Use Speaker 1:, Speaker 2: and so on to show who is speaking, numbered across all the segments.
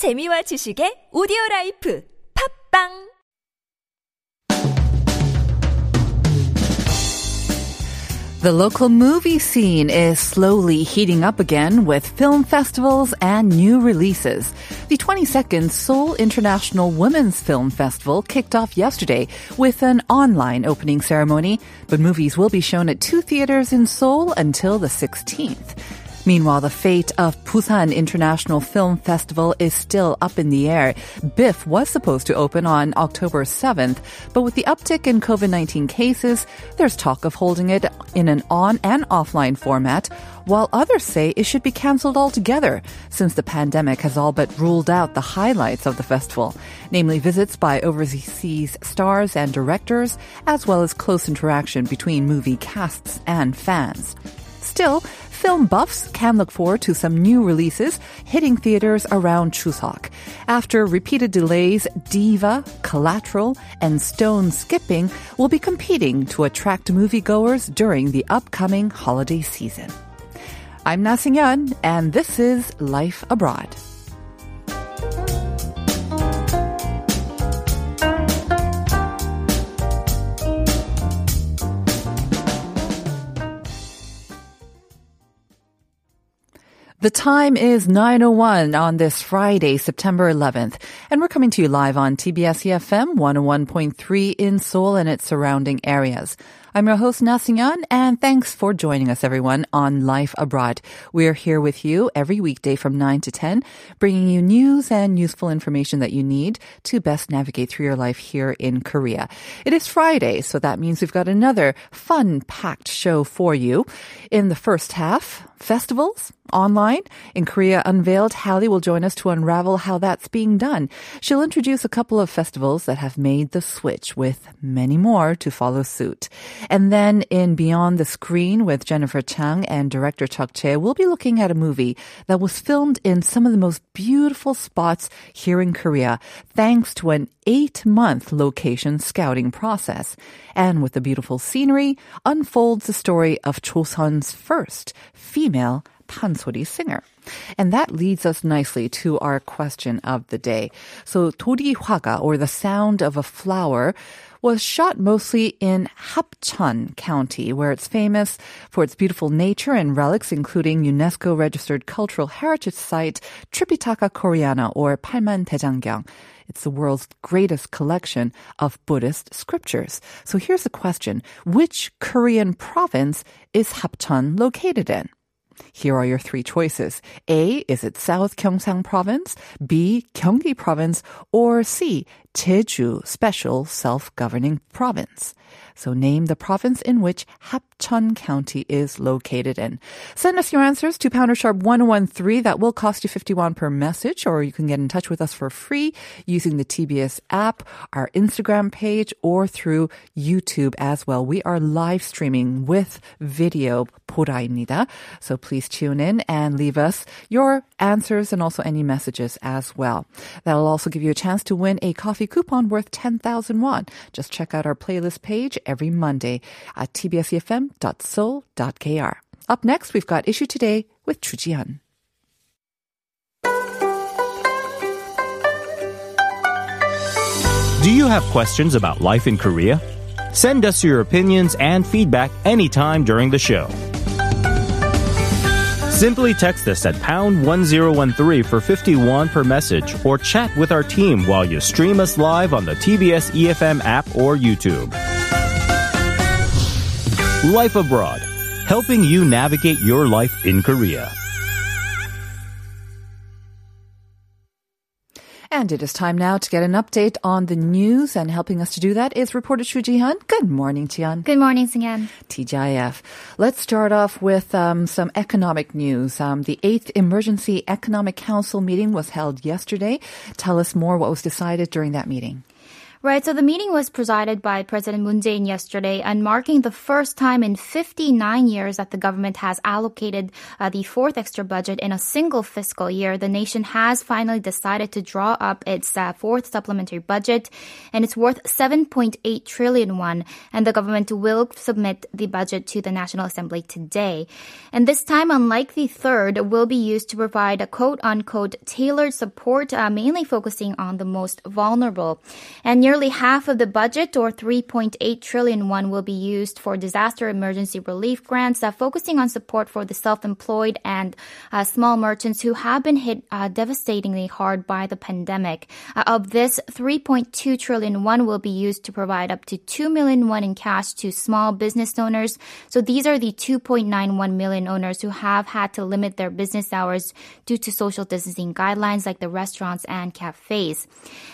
Speaker 1: 재미와 지식의 오디오 라이프 팝빵
Speaker 2: The local movie scene is slowly heating up again with film festivals and new releases. The 22nd Seoul International Women's Film Festival kicked off yesterday with an online opening ceremony, but movies will be shown at two theaters in Seoul until the 16th. Meanwhile, the fate of Busan International Film Festival is still up in the air. BIFF was supposed to open on October 7th, but with the uptick in COVID-19 cases, there's talk of holding it in an on and offline format, while others say it should be cancelled altogether since the pandemic has all but ruled out the highlights of the festival, namely visits by overseas stars and directors, as well as close interaction between movie casts and fans. Still, film buffs can look forward to some new releases hitting theaters around Chuseok. After repeated delays, Diva, Collateral, and Stone Skipping will be competing to attract moviegoers during the upcoming holiday season. I'm Na and this is Life Abroad. The time is 9.01 on this Friday, September 11th, and we're coming to you live on TBS EFM 101.3 in Seoul and its surrounding areas. I'm your host, Nasingan, and thanks for joining us, everyone, on Life Abroad. We're here with you every weekday from 9 to 10, bringing you news and useful information that you need to best navigate through your life here in Korea. It is Friday, so that means we've got another fun packed show for you. In the first half, festivals, online. In Korea Unveiled, Hallie will join us to unravel how that's being done. She'll introduce a couple of festivals that have made the switch with many more to follow suit. And then in Beyond the Screen with Jennifer Chang and director Chuck Che, we'll be looking at a movie that was filmed in some of the most beautiful spots here in Korea thanks to an eight month location scouting process. And with the beautiful scenery, unfolds the story of Chosun's first female 판소리 singer. And that leads us nicely to our question of the day. So 도리화가 or the sound of a flower was shot mostly in Hapcheon County, where it's famous for its beautiful nature and relics, including UNESCO registered cultural heritage site Tripitaka Koreana or Palman Daejanggyang. It's the world's greatest collection of Buddhist scriptures. So here's the question. Which Korean province is Hapcheon located in? Here are your three choices. A, is it South Gyeongsang Province? B, Gyeonggi Province? Or C, Jeju Special Self-Governing Province? So name the province in which Hapcheon County is located in. Send us your answers to pounder sharp 1013. That will cost you 51 per message, or you can get in touch with us for free using the TBS app, our Instagram page, or through YouTube as well. We are live streaming with video 보라입니다. So please tune in and leave us your answers and also any messages as well. That'll also give you a chance to win a coffee coupon worth 10,000 won. Just check out our playlist page every Monday at tbsfm.seoul.kr. Up next, we've got Issue Today with Chu
Speaker 3: Do you have questions about life in Korea? Send us your opinions and feedback anytime during the show. Simply text us at pound 1013 for 51 per message or chat with our team while you stream us live on the TBS EFM app or YouTube. Life Abroad, helping you navigate your life in Korea.
Speaker 2: And it is time now to get an update on the news, and helping us to do that is reporter Chu Jihan. Good morning, Jihan.
Speaker 4: Good morning, Singan.
Speaker 2: TGIF. Let's start off with um, some economic news. Um, the eighth Emergency Economic Council meeting was held yesterday. Tell us more what was decided during that meeting.
Speaker 4: Right. So the meeting was presided by President Moon Jae-in yesterday and marking the first time in 59 years that the government has allocated uh, the fourth extra budget in a single fiscal year. The nation has finally decided to draw up its uh, fourth supplementary budget and it's worth 7.8 trillion won and the government will submit the budget to the National Assembly today. And this time, unlike the third, will be used to provide a quote unquote tailored support, uh, mainly focusing on the most vulnerable. And Nearly half of the budget, or 3.8 trillion won, will be used for disaster emergency relief grants, uh, focusing on support for the self-employed and uh, small merchants who have been hit uh, devastatingly hard by the pandemic. Uh, of this, 3.2 trillion won will be used to provide up to 2 million won in cash to small business owners. So these are the 2.91 million owners who have had to limit their business hours due to social distancing guidelines like the restaurants and cafes.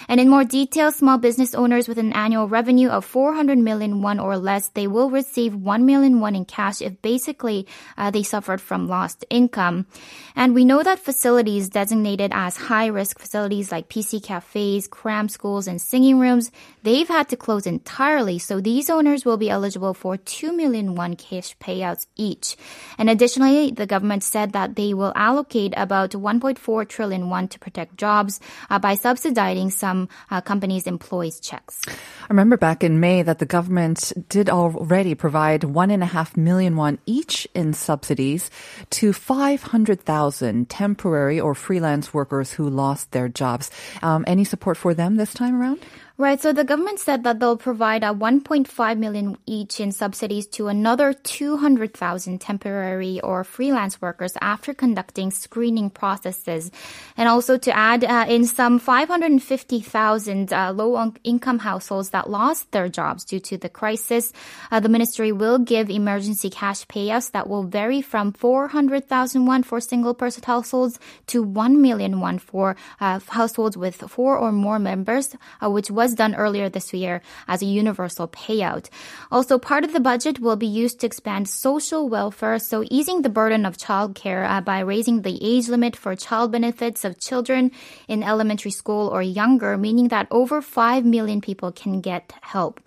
Speaker 4: And in more detail, small business business owners with an annual revenue of 400 million won or less, they will receive 1 million won in cash if basically uh, they suffered from lost income. And we know that facilities designated as high risk facilities like PC cafes, cram schools, and singing rooms, they've had to close entirely. So these owners will be eligible for 2 million won cash payouts each. And additionally, the government said that they will allocate about 1.4 trillion won to protect jobs uh, by subsidizing some uh, companies' employees checks.
Speaker 2: I remember back in May that the government did already provide one and a half million won each in subsidies to 500,000 temporary or freelance workers who lost their jobs. Um, any support for them this time around?
Speaker 4: Right. So the government said that they'll provide a 1.5 million each in subsidies to another 200,000 temporary or freelance workers after conducting screening processes. And also to add uh, in some 550,000 uh, low income households that lost their jobs due to the crisis, uh, the ministry will give emergency cash payouts that will vary from 400,000 won for single person households to 1 million won for uh, households with four or more members, uh, which was was done earlier this year as a universal payout. Also, part of the budget will be used to expand social welfare, so easing the burden of childcare uh, by raising the age limit for child benefits of children in elementary school or younger, meaning that over 5 million people can get help.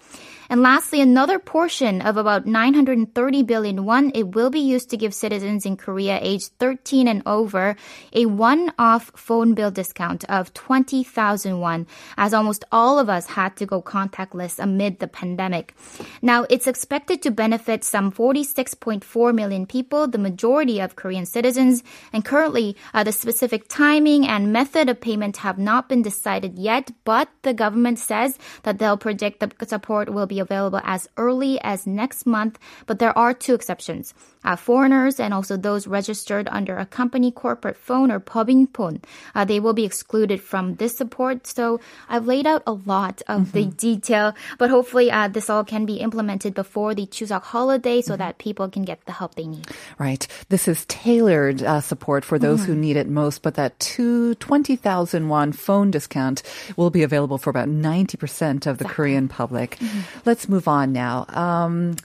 Speaker 4: And lastly, another portion of about 930 billion won, it will be used to give citizens in Korea aged 13 and over a one-off phone bill discount of 20,000 won, as almost all of us had to go contactless amid the pandemic. Now, it's expected to benefit some 46.4 million people, the majority of Korean citizens, and currently uh, the specific timing and method of payment have not been decided yet, but the government says that they'll predict the support will be available as early as next month, but there are two exceptions. Uh, foreigners and also those registered under a company corporate phone or phone, uh, they will be excluded from this support. So I've laid out a lot of mm-hmm. the detail, but hopefully uh, this all can be implemented before the Chuseok holiday so mm-hmm. that people can get the help they need.
Speaker 2: Right. This is tailored uh, support for those mm-hmm. who need it most, but that two, 20,000 won phone discount will be available for about 90% of the exactly. Korean public. Mm-hmm. Let's move on now. Um,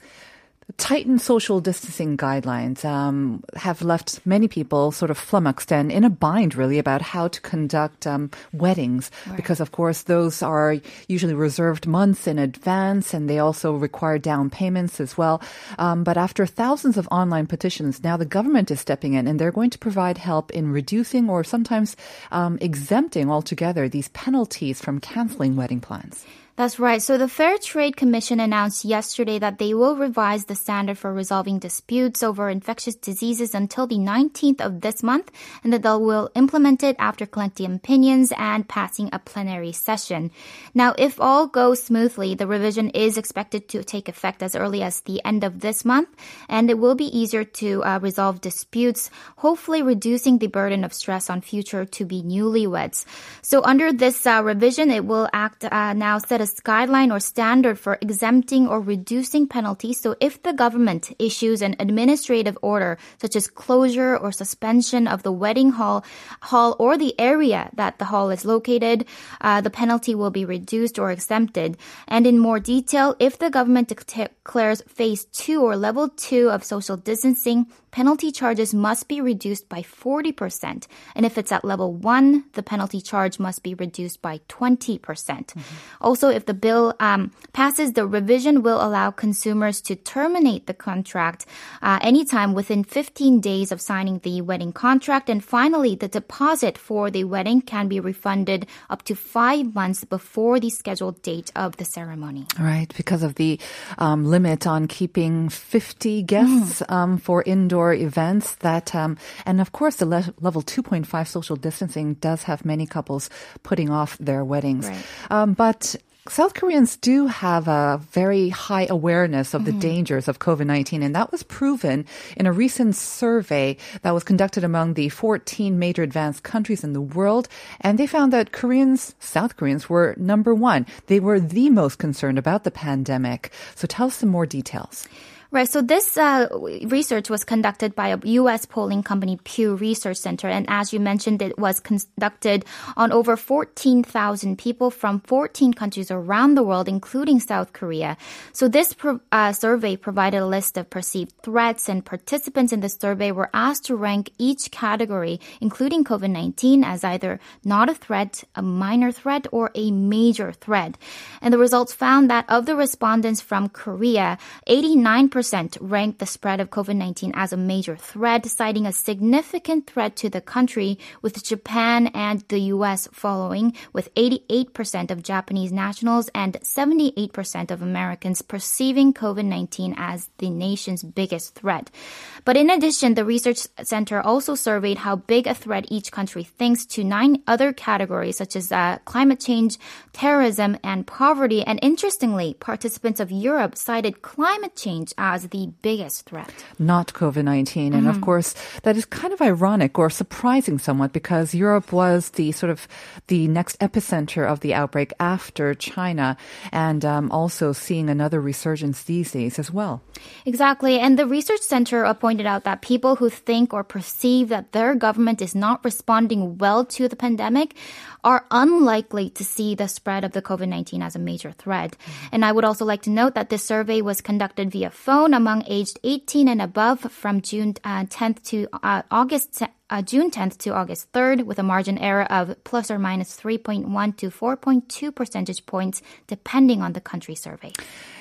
Speaker 2: tightened social distancing guidelines um, have left many people sort of flummoxed and in a bind, really, about how to conduct um, weddings. Right. Because, of course, those are usually reserved months in advance and they also require down payments as well. Um, but after thousands of online petitions, now the government is stepping in and they're going to provide help in reducing or sometimes um, exempting altogether these penalties from canceling wedding plans.
Speaker 4: That's right. So the Fair Trade Commission announced yesterday that they will revise the standard for resolving disputes over infectious diseases until the 19th of this month, and that they will implement it after collecting opinions and passing a plenary session. Now, if all goes smoothly, the revision is expected to take effect as early as the end of this month, and it will be easier to uh, resolve disputes, hopefully reducing the burden of stress on future to-be newlyweds. So under this uh, revision, it will act uh, now set a guideline or standard for exempting or reducing penalties. So if the government issues an administrative order, such as closure or suspension of the wedding hall, hall or the area that the hall is located, uh, the penalty will be reduced or exempted. And in more detail, if the government declares phase two or level two of social distancing, penalty charges must be reduced by 40%. And if it's at level one, the penalty charge must be reduced by 20%. percent mm hmm Also, if the bill um, passes, the revision will allow consumers to terminate the contract uh, anytime within 15 days of signing the wedding contract. And finally, the deposit for the wedding can be refunded up to five months before the scheduled date of the ceremony.
Speaker 2: Right, because of the um, limit on keeping 50 guests
Speaker 4: Mm.
Speaker 2: um, for indoor events. That um, and of course the le- level 2.5 social distancing does have many couples putting off their weddings.
Speaker 4: Right.
Speaker 2: Um, but South Koreans do have a very high awareness of the
Speaker 4: Mm-hmm.
Speaker 2: dangers of COVID 19, and that was proven in a recent survey that was conducted among the 14 major advanced countries in the world. And they found that Koreans, South Koreans, were number one. They were the most concerned about the pandemic. So tell us some more details.
Speaker 4: Right. So this uh, research was conducted by a U.S. polling company, Pew Research Center, and as you mentioned, it was conducted on over 14,000 people from 14 countries around the world, including South Korea. So this pro- uh, survey provided a list of perceived threats, and participants in the survey were asked to rank each category, including COVID-19, as either not a threat, a minor threat, or a major threat. And the results found that of the respondents from Korea, 89% ranked the spread of COVID-19 as a major threat, citing a significant threat to the country, with Japan and the US following, with 88% of Japanese nationals and 78% of Americans perceiving COVID-19 as the nation's biggest threat. But in addition, the research center also surveyed how big a threat each country thinks to nine other categories such as uh, climate change, terrorism, and poverty. And interestingly, participants of Europe cited climate change as the biggest threat.
Speaker 2: not COVID 19. And
Speaker 4: Mm-hmm.
Speaker 2: of course, that is kind of ironic or surprising somewhat because Europe was the sort of the next epicenter of the outbreak after China and um, also seeing another resurgence these days as well.
Speaker 4: Exactly. And the research center pointed out that people who think or perceive that their government is not responding well to the pandemic are unlikely to see the spread of the COVID 19 as a major threat. And I would also like to note that this survey was conducted via phone among aged 18 and above from June uh, 10th to uh, August. Uh, June 10th to August 3rd, with a margin error of plus or minus 3.1 to 4.2 percentage points, depending on the country survey.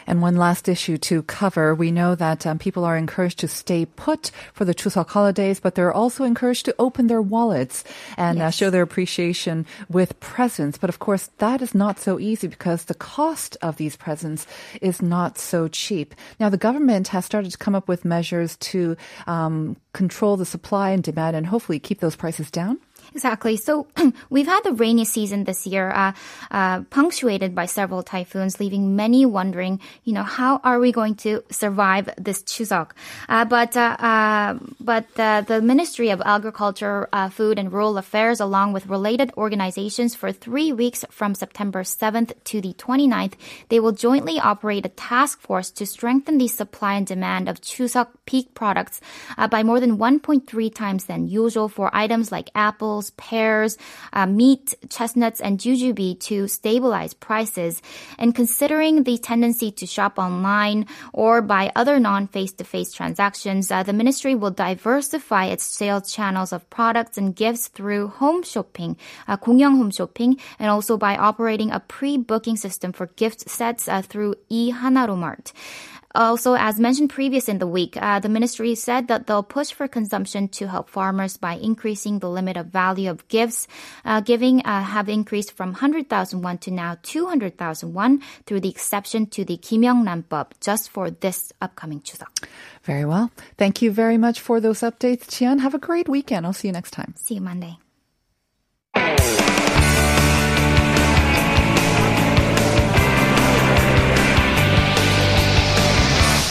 Speaker 2: And one last issue to cover. We know that um, people are encouraged to stay put for the Chuseok holidays, but they're also encouraged to open their wallets and uh, show their appreciation with presents. But of course, that is not so easy because the cost of these presents is not so cheap. Now, the government has started to come up with measures to um, control the supply and demand and hopefully keep those prices down.
Speaker 4: Exactly. So we've had the rainy season this year, uh, uh, punctuated by several typhoons, leaving many wondering, you know, how are we going to survive this Chuseok? Uh, but uh, uh, but uh, the Ministry of Agriculture, Food and Rural Affairs, along with related organizations, for three weeks from September 7th to the 29th, they will jointly operate a task force to strengthen the supply and demand of Chuseok peak products uh, by more than 1.3 times than usual for items like apples, pears, uh, meat, chestnuts, and jujube to stabilize prices. And considering the tendency to shop online or by other non-face-to-face transactions, uh, the ministry will diversify its sales channels of products and gifts through home shopping, uh, 공영 home shopping, and also by operating a pre-booking system for gift sets uh, through eHanaro Mart. Also, as mentioned previous in the week, uh, the ministry said that they'll push for consumption to help farmers by increasing the limit of value of gifts. Uh, giving uh, have increased from 100,000 won to now 200,000 won through the exception to the Kim Young-ran just for this upcoming Chuseok.
Speaker 2: Very well. Thank you very much for those updates, Jihan. Have a great weekend. I'll see you next time.
Speaker 4: See you Monday.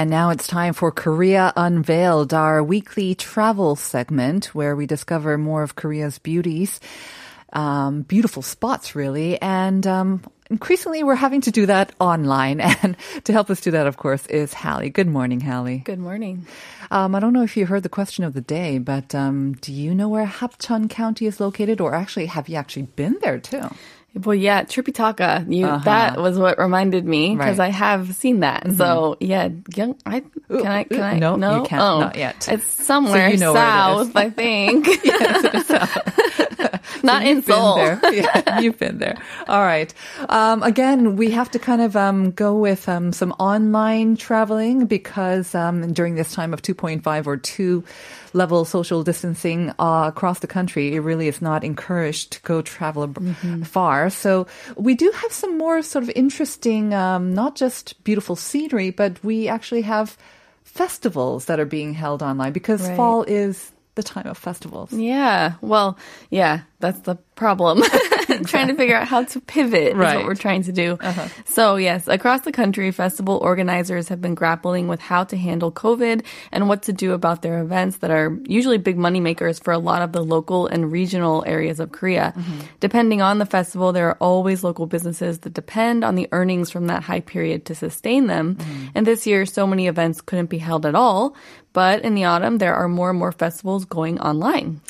Speaker 2: And now it's time for Korea Unveiled, our weekly travel segment where we discover more of Korea's beauties, um, beautiful spots really, and um, increasingly we're having to do that online. And to help us do that, of course, is Hallie. Good morning, Hallie.
Speaker 5: Good morning.
Speaker 2: Um, I don't know if you heard the question of the day, but um, do you know where Hapcheon County is located, or actually have you actually been there too?
Speaker 5: Well, yeah, Tripitaka. You that was what reminded me because
Speaker 2: Right.
Speaker 5: I have seen that. So yeah, young. I can I can I
Speaker 2: no,
Speaker 5: no
Speaker 2: you can't,
Speaker 5: Oh,
Speaker 2: not yet.
Speaker 5: It's somewhere
Speaker 2: you know where it is.
Speaker 5: south, I think. Not in
Speaker 2: You've been
Speaker 5: Seoul.
Speaker 2: there. Yeah, you've been there. All right. Um, again, we have to kind of um, go with um, some online traveling because um, during this time of 2.5 or 2 level social distancing uh, across the country, it really is not encouraged to go travel
Speaker 5: Mm-hmm.
Speaker 2: far. So we do have some more sort of interesting, um, not just beautiful scenery, but we actually have festivals that are being held online because
Speaker 5: Right.
Speaker 2: fall is the time of festivals.
Speaker 5: Yeah. Well, yeah, that's the problem. trying to figure out how to pivot is what we're trying to do. Uh-huh. So, yes, across the country, festival organizers have been grappling with how to handle COVID and what to do about their events that are usually big money makers for a lot of the local and regional areas of Korea. Mm-hmm. Depending on the festival, there are always local businesses that depend on the earnings from that high period to sustain them. Mm-hmm. And this year, so many events couldn't be held at all. But in the autumn, there are more and more festivals going online.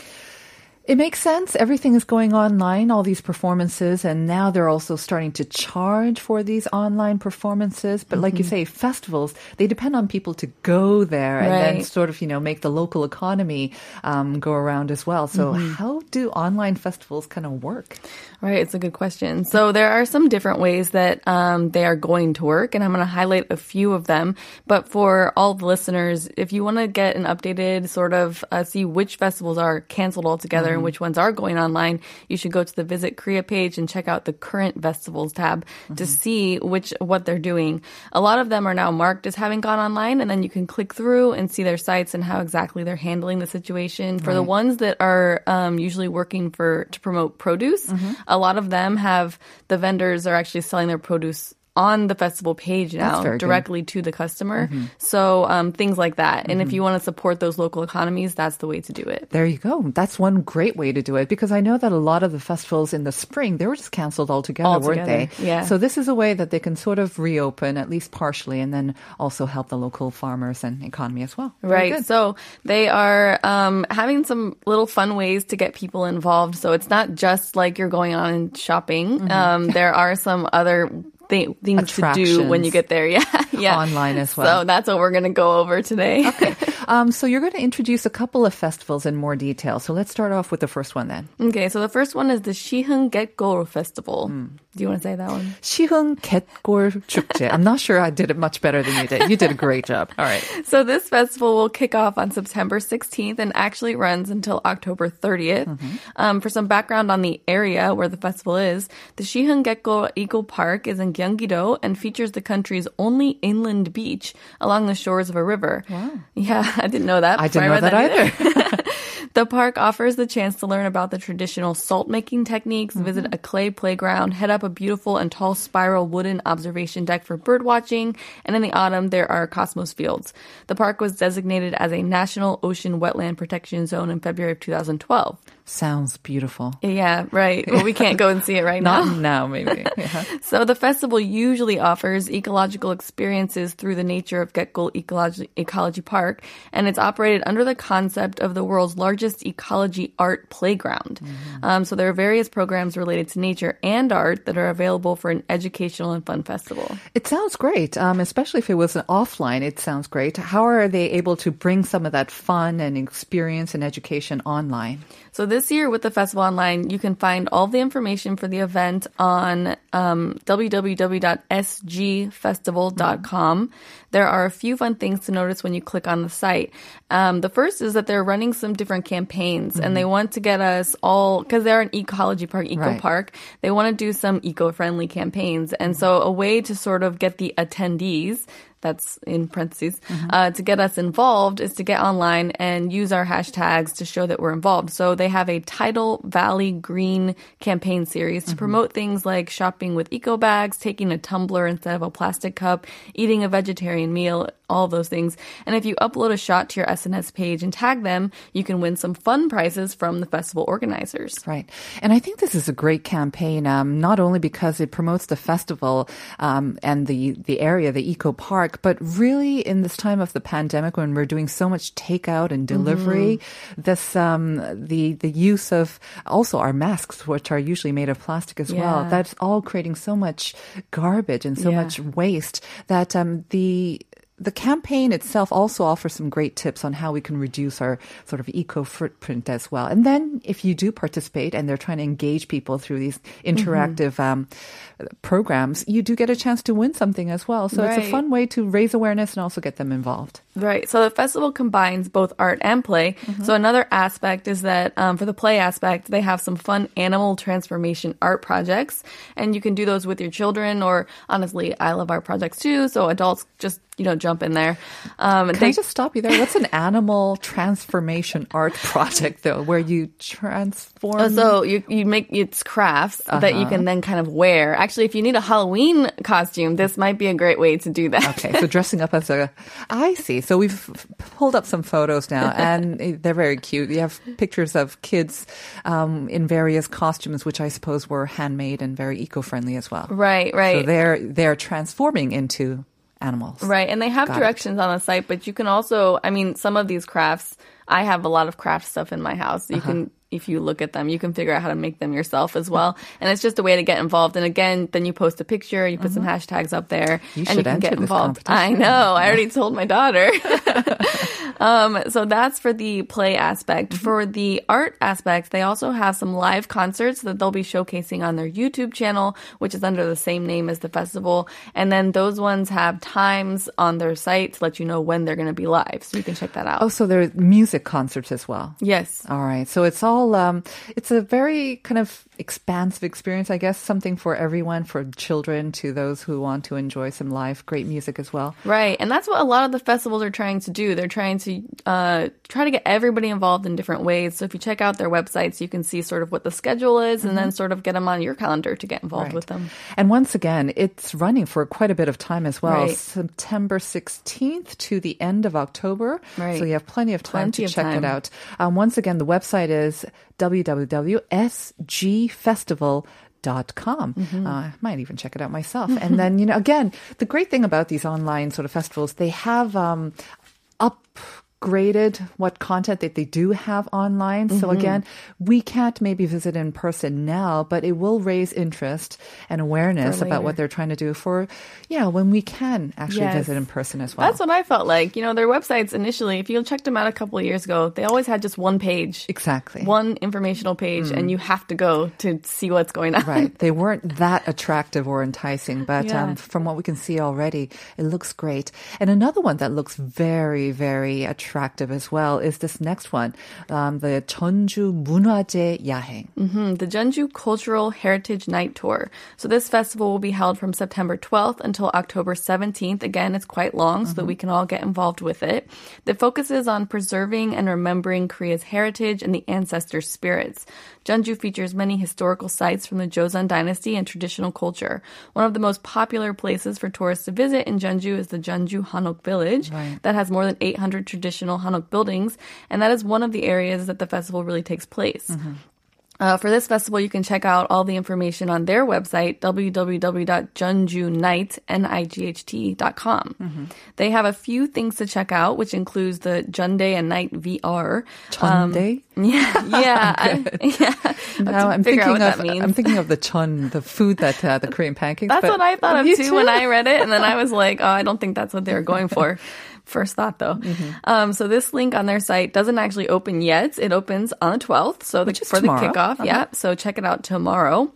Speaker 2: It makes sense. Everything is going online, all these performances, and now they're also starting to charge for these online performances. But like you
Speaker 5: Mm-hmm.
Speaker 2: say, festivals, they depend on people to go there and then sort of, you know, make the local economy um, go around as well. So
Speaker 5: Mm-hmm.
Speaker 2: how do online festivals kind of work?
Speaker 5: Right, it's a good question. So there are some different ways that um, they are going to work, and I'm going to highlight a few of them. But for all the listeners, if you want to get an updated sort of uh, see which festivals are canceled altogether and which ones are going online, you should go to the Visit Korea page and check out the current festivals tab to see which what they're doing. A lot of them are now marked as having gone online, and then you can click through and see their sites and how exactly they're handling the situation. For the ones that are um, usually working for to promote produce, a lot of them have the vendors are actually selling their produce on the festival page now
Speaker 2: very good.
Speaker 5: directly to the customer. So um, things like that. And if you want to support those local economies, that's the way to do it.
Speaker 2: There you go. That's one great way to do it because I know that a lot of the festivals in the spring, they were just canceled altogether, weren't they?
Speaker 5: Yeah.
Speaker 2: So this is a way that they can sort of reopen, at least partially, and then also help the local farmers and economy as well. Very
Speaker 5: Right.
Speaker 2: good.
Speaker 5: So they are um, having some little fun ways to get people involved. So it's not just like you're going on and shopping.
Speaker 2: Mm-hmm.
Speaker 5: Um, there are some other thi- things to do when you get there. Yeah yeah.
Speaker 2: online as well.
Speaker 5: So that's what we're going to go over today. okay.
Speaker 2: Um, so you're going to introduce a couple of festivals in more detail. So let's start off with the first one then.
Speaker 5: Okay. So the first one is the Siheung Gaetgol Festival.
Speaker 2: Mm.
Speaker 5: Do you want to say that one?
Speaker 2: Siheung Gaetgol Chukje. I'm not sure I did it much better than you did. You did a great job. All right.
Speaker 5: So this festival will kick off on September 16th and actually runs until October 30th.
Speaker 2: Mm-hmm.
Speaker 5: Um, for some background on the area where the festival is, the Siheung Gaetgol Eagle Park is in Gyeonggi-do and features the country's only inland beach along the shores of a river. Wow. Yeah, I didn't know that.
Speaker 2: I didn't know
Speaker 5: read
Speaker 2: that either.
Speaker 5: The park offers the chance to learn about the traditional salt making techniques,
Speaker 2: Mm-hmm.
Speaker 5: visit a clay playground, head up a beautiful and tall spiral wooden observation deck for bird watching, and in the autumn there are cosmos fields. The park was designated as a National Ocean Wetland Protection Zone in February of 2012.
Speaker 2: Sounds beautiful.
Speaker 5: Yeah, right. Well, we can't go and see it right now.
Speaker 2: Not now, maybe. Yeah.
Speaker 5: So the festival usually offers ecological experiences through the nature of Gaetgol Ecology, Ecology Park, and it's operated under the concept of the world's largest ecology art playground. Um, so there are various programs related to nature and art that are available for an educational and fun festival.
Speaker 2: It sounds great, um, especially if it was an offline. It sounds great. How are they able to bring some of that fun and experience and education online?
Speaker 5: So this year with the festival online, you can find all the information for the event on um, www.sgfestival.com. There are a few fun things to notice when you click on the site. Um, the first is that they're running some different campaigns, and they want to get us all because they're an ecology park, eco
Speaker 2: Right.
Speaker 5: park. They want to do some eco-friendly campaigns, and so a way to sort of get the attendees that's in parentheses,
Speaker 2: Mm-hmm.
Speaker 5: uh, to get us involved is to get online and use our hashtags to show that we're involved. So they have a Tidal Valley Green campaign series
Speaker 2: Mm-hmm.
Speaker 5: to promote things like shopping with eco bags, taking a tumbler instead of a plastic cup, eating a vegetarian meal, all those things. And if you upload a shot to your SNS page and tag them, you can win some fun prizes from the festival organizers.
Speaker 2: Right. And I think this is a great campaign, um, not only because it promotes the festival um, and the, the area, the eco park, but really in this time of the pandemic when we're doing so much takeout and delivery, this um, the the use of also our masks, which are usually made of plastic as well, that's all creating so much garbage and so
Speaker 5: Yeah.
Speaker 2: much waste that um, the the campaign itself also offers some great tips on how we can reduce our sort of eco footprint as well. And then if you do participate and they're trying to engage people through these interactive um, programs, you do get a chance to win something as well. So it's a fun way to raise awareness and also get them involved.
Speaker 5: Right. So the festival combines both art and play. So another aspect is that um, for the play aspect, they have some fun animal transformation art projects, and you can do those with your children. Or honestly, I love art projects too. So adults just you know jump in there. Um,
Speaker 2: Can I just stop you there? What's an animal transformation art project though, where you transform?
Speaker 5: Uh, So you you make it's crafts that you can then kind of wear. Actually, if you need a Halloween costume, this might be a great way to do that.
Speaker 2: Okay, so dressing up as a, I see. So we've pulled up some photos now, and they're very cute. You have pictures of kids um, in various costumes, which I suppose were handmade and very eco-friendly as well.
Speaker 5: Right,
Speaker 2: So
Speaker 5: right.
Speaker 2: they're they're transforming into animals.
Speaker 5: Right, and they have
Speaker 2: Got it.
Speaker 5: directions on the site, but you can also, I mean, some of these crafts, I have a lot of craft stuff in my house. You
Speaker 2: Uh-huh.
Speaker 5: can, if you look at them, you can figure out how to make them yourself as well. And it's just a way to get involved. And again, then you post a picture, you put some hashtags up there,
Speaker 2: Mm-hmm. You
Speaker 5: and you
Speaker 2: should
Speaker 5: can get involved. I know. I already told my daughter. um, so that's for the play aspect.
Speaker 2: Mm-hmm.
Speaker 5: For the art aspect, they also have some live concerts that they'll be showcasing on their YouTube channel, which is under the same name as the festival. And then those ones have times on their site to let you know when they're going to be live. So you can check that out.
Speaker 2: Oh, so there are music concerts as well.
Speaker 5: Yes.
Speaker 2: All right. So it's all, um, it's a very kind of expansive experience, I guess, something for everyone, for children to those who want to enjoy some live, great music as well.
Speaker 5: Right. And that's what a lot of the festivals are trying to do. They're trying to uh, try to get everybody involved in different ways. So if you check out their websites, you can see sort of what the schedule is and then sort of get them on your calendar to get involved
Speaker 2: Right.
Speaker 5: with them.
Speaker 2: And once again, it's running for quite a bit of time as well.
Speaker 5: Right.
Speaker 2: September 16th to the end of October.
Speaker 5: Right.
Speaker 2: So you have plenty of time
Speaker 5: Plenty
Speaker 2: to
Speaker 5: of
Speaker 2: check it out. Um, once again, the website is www.sgfestival.com.
Speaker 5: Mm-hmm.
Speaker 2: Uh, I might even check it out myself. and then, you know, again, the great thing about these online sort of festivals, they have um, upgraded what content that they do have online. So
Speaker 5: Mm-hmm.
Speaker 2: again, we can't maybe visit in person now, but it will raise interest and awareness about what they're trying to do for, yeah, when we can actually
Speaker 5: Yes.
Speaker 2: visit in person as well.
Speaker 5: That's what I felt like. You know, their websites initially, if you checked them out a couple of years ago, they always had just one page.
Speaker 2: exactly.
Speaker 5: One informational page, and you have to go to see what's going on.
Speaker 2: Right. They weren't that attractive or enticing, but
Speaker 5: Yeah.
Speaker 2: um, from what we can see already, it looks great. And another one that looks very, very attractive as well is this next one, um, the 전주 문화재 야행.
Speaker 5: Mhm, the Jeonju Cultural Heritage Night Tour. So this festival will be held from September 12th until October 17th. Again, it's quite long so that we can all get involved with it. The focus is on preserving and remembering Korea's heritage and the ancestor spirits. Jeonju features many historical sites from the Joseon dynasty and traditional culture. One of the most popular places for tourists to visit in Jeonju is the Jeonju Hanok Village that has more than 800 traditional Hanok buildings, and that is one of the areas that the festival really takes place. Uh, for this festival, you can check out all the information on their website, www.jeonjunight.com.
Speaker 2: Mm-hmm.
Speaker 5: They have a few things to check out, which includes the Jeondae and Night VR. Um,
Speaker 2: 전대?
Speaker 5: Yeah, yeah, I, yeah.
Speaker 2: Now I'm thinking of
Speaker 5: what that means.
Speaker 2: I'm thinking of the chun, the food that uh, the Korean pancakes.
Speaker 5: That's what I thought of
Speaker 2: you
Speaker 5: too, when I read it, and then I was like, oh, I don't think that's what they were going for. First thought though.
Speaker 2: Mm-hmm.
Speaker 5: Um, so this link on their site doesn't actually open yet. It opens on the 12th, so the, for
Speaker 2: tomorrow.
Speaker 5: the kickoff.
Speaker 2: Uh-huh.
Speaker 5: Yeah, so check it out tomorrow.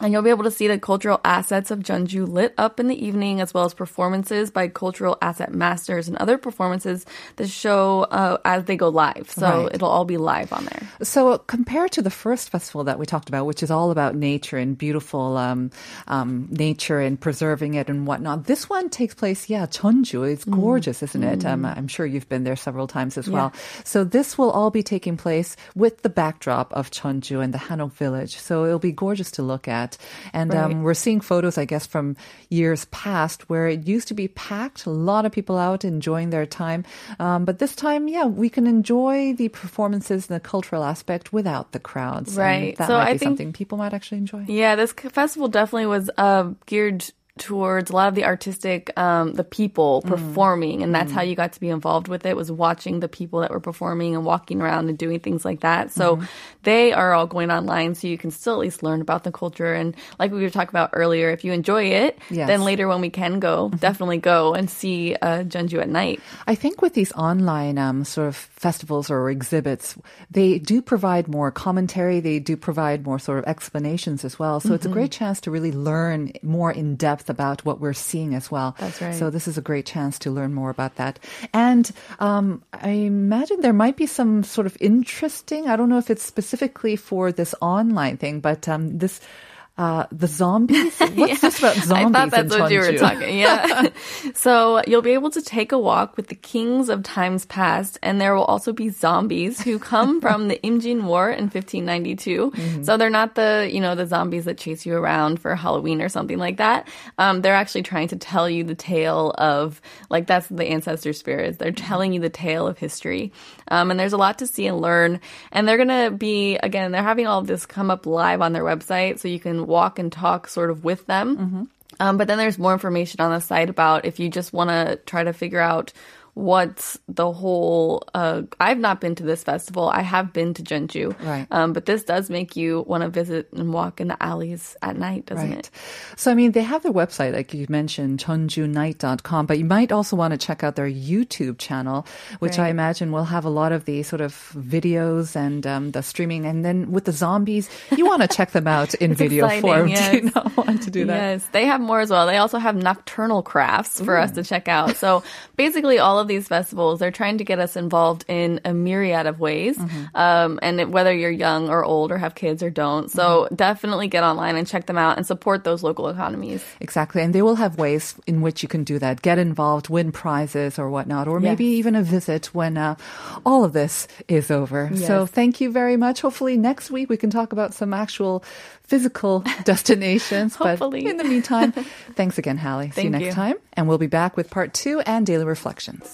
Speaker 5: And you'll be able to see the cultural assets of Jeonju lit up in the evening, as well as performances by cultural asset masters and other performances that show uh, as they go live. So
Speaker 2: Right.
Speaker 5: it'll all be live on there.
Speaker 2: So compared to the first festival that we talked about, which is all about nature and beautiful um, um, nature and preserving it and whatnot, this one takes place, yeah, Jeonju. It's gorgeous, isn't it? Um, I'm sure you've been there several times as well. So this will all be taking place with the backdrop of Jeonju and the Hanok village. So it'll be gorgeous to look at. And
Speaker 5: Right.
Speaker 2: um, we're seeing photos, I guess, from years past where it used to be packed, a lot of people out enjoying their time. Um, but this time, yeah, we can enjoy the performances and the cultural aspect without the crowds. And
Speaker 5: Right.
Speaker 2: that
Speaker 5: So
Speaker 2: might
Speaker 5: I
Speaker 2: be
Speaker 5: think-
Speaker 2: something people might actually enjoy.
Speaker 5: Yeah, this festival definitely was uh, geared towards a lot of the artistic, um, the people performing, and that's how you got to be involved with it. Was watching the people that were performing and walking around and doing things like that. So they are all going online, so you can still at least learn about the culture. And like we were talking about earlier, if you enjoy it,
Speaker 2: Yes.
Speaker 5: then later when we can go, definitely go and see uh, Jeonju at night.
Speaker 2: I think with these online um, sort of festivals or exhibits, they do provide more commentary. They do provide more sort of explanations as well. So it's a great chance to really learn more in depth about what we're seeing as well.
Speaker 5: That's right.
Speaker 2: So this is a great chance to learn more about that. And um, I imagine there might be some sort of interesting. I don't know if it's specifically for this online thing, but um, this. Uh, the zombies? What's this about zombies?
Speaker 5: I thought that's
Speaker 2: in
Speaker 5: what you were talking. Yeah. so you'll be able to take a walk with the kings of times past, and there will also be zombies who come from the Imjin War in 1592.
Speaker 2: Mm-hmm.
Speaker 5: So they're not the you know the zombies that chase you around for Halloween or something like that. Um, they're actually trying to tell you the tale of like that's the ancestor spirits. They're telling you the tale of history, um, and there's a lot to see and learn. And they're gonna be again. They're having all of this come up live on their website, so you can walk and talk sort of with them. Um, but then there's more information on the site about if you just want to try to figure out what the whole. Uh, I've not been to this festival. I have been to Jeonju,
Speaker 2: Right.
Speaker 5: Um, but this does make you want to visit and walk in the alleys at night, doesn't
Speaker 2: Right.
Speaker 5: it?
Speaker 2: So, I mean, they have their website, like you mentioned, jeonjunight.com, but you might also want to check out their YouTube channel, which I imagine will have a lot of the sort of videos and um, the streaming. And then with the zombies, you want to check them out in video
Speaker 5: exciting,
Speaker 2: form. Do you
Speaker 5: yes.
Speaker 2: not want to do that?
Speaker 5: Yes, they have more as well. They also have nocturnal crafts for us to check out. So basically, all of these festivals, they're trying to get us involved in a myriad of ways,
Speaker 2: Mm-hmm.
Speaker 5: um, and it- whether you're young or old or have kids or don't. So
Speaker 2: Mm-hmm.
Speaker 5: definitely get online and check them out and support those local economies.
Speaker 2: Exactly. And they will have ways in which you can do that. Get involved, win prizes or whatnot, or maybe even a visit when uh, all of this is over. So thank you very much. Hopefully next week we can talk about some actual physical destinations.
Speaker 5: Hopefully.
Speaker 2: But in the meantime, thanks again, Hallie. See you next
Speaker 5: you.
Speaker 2: time. And we'll be back with part two and daily reflections.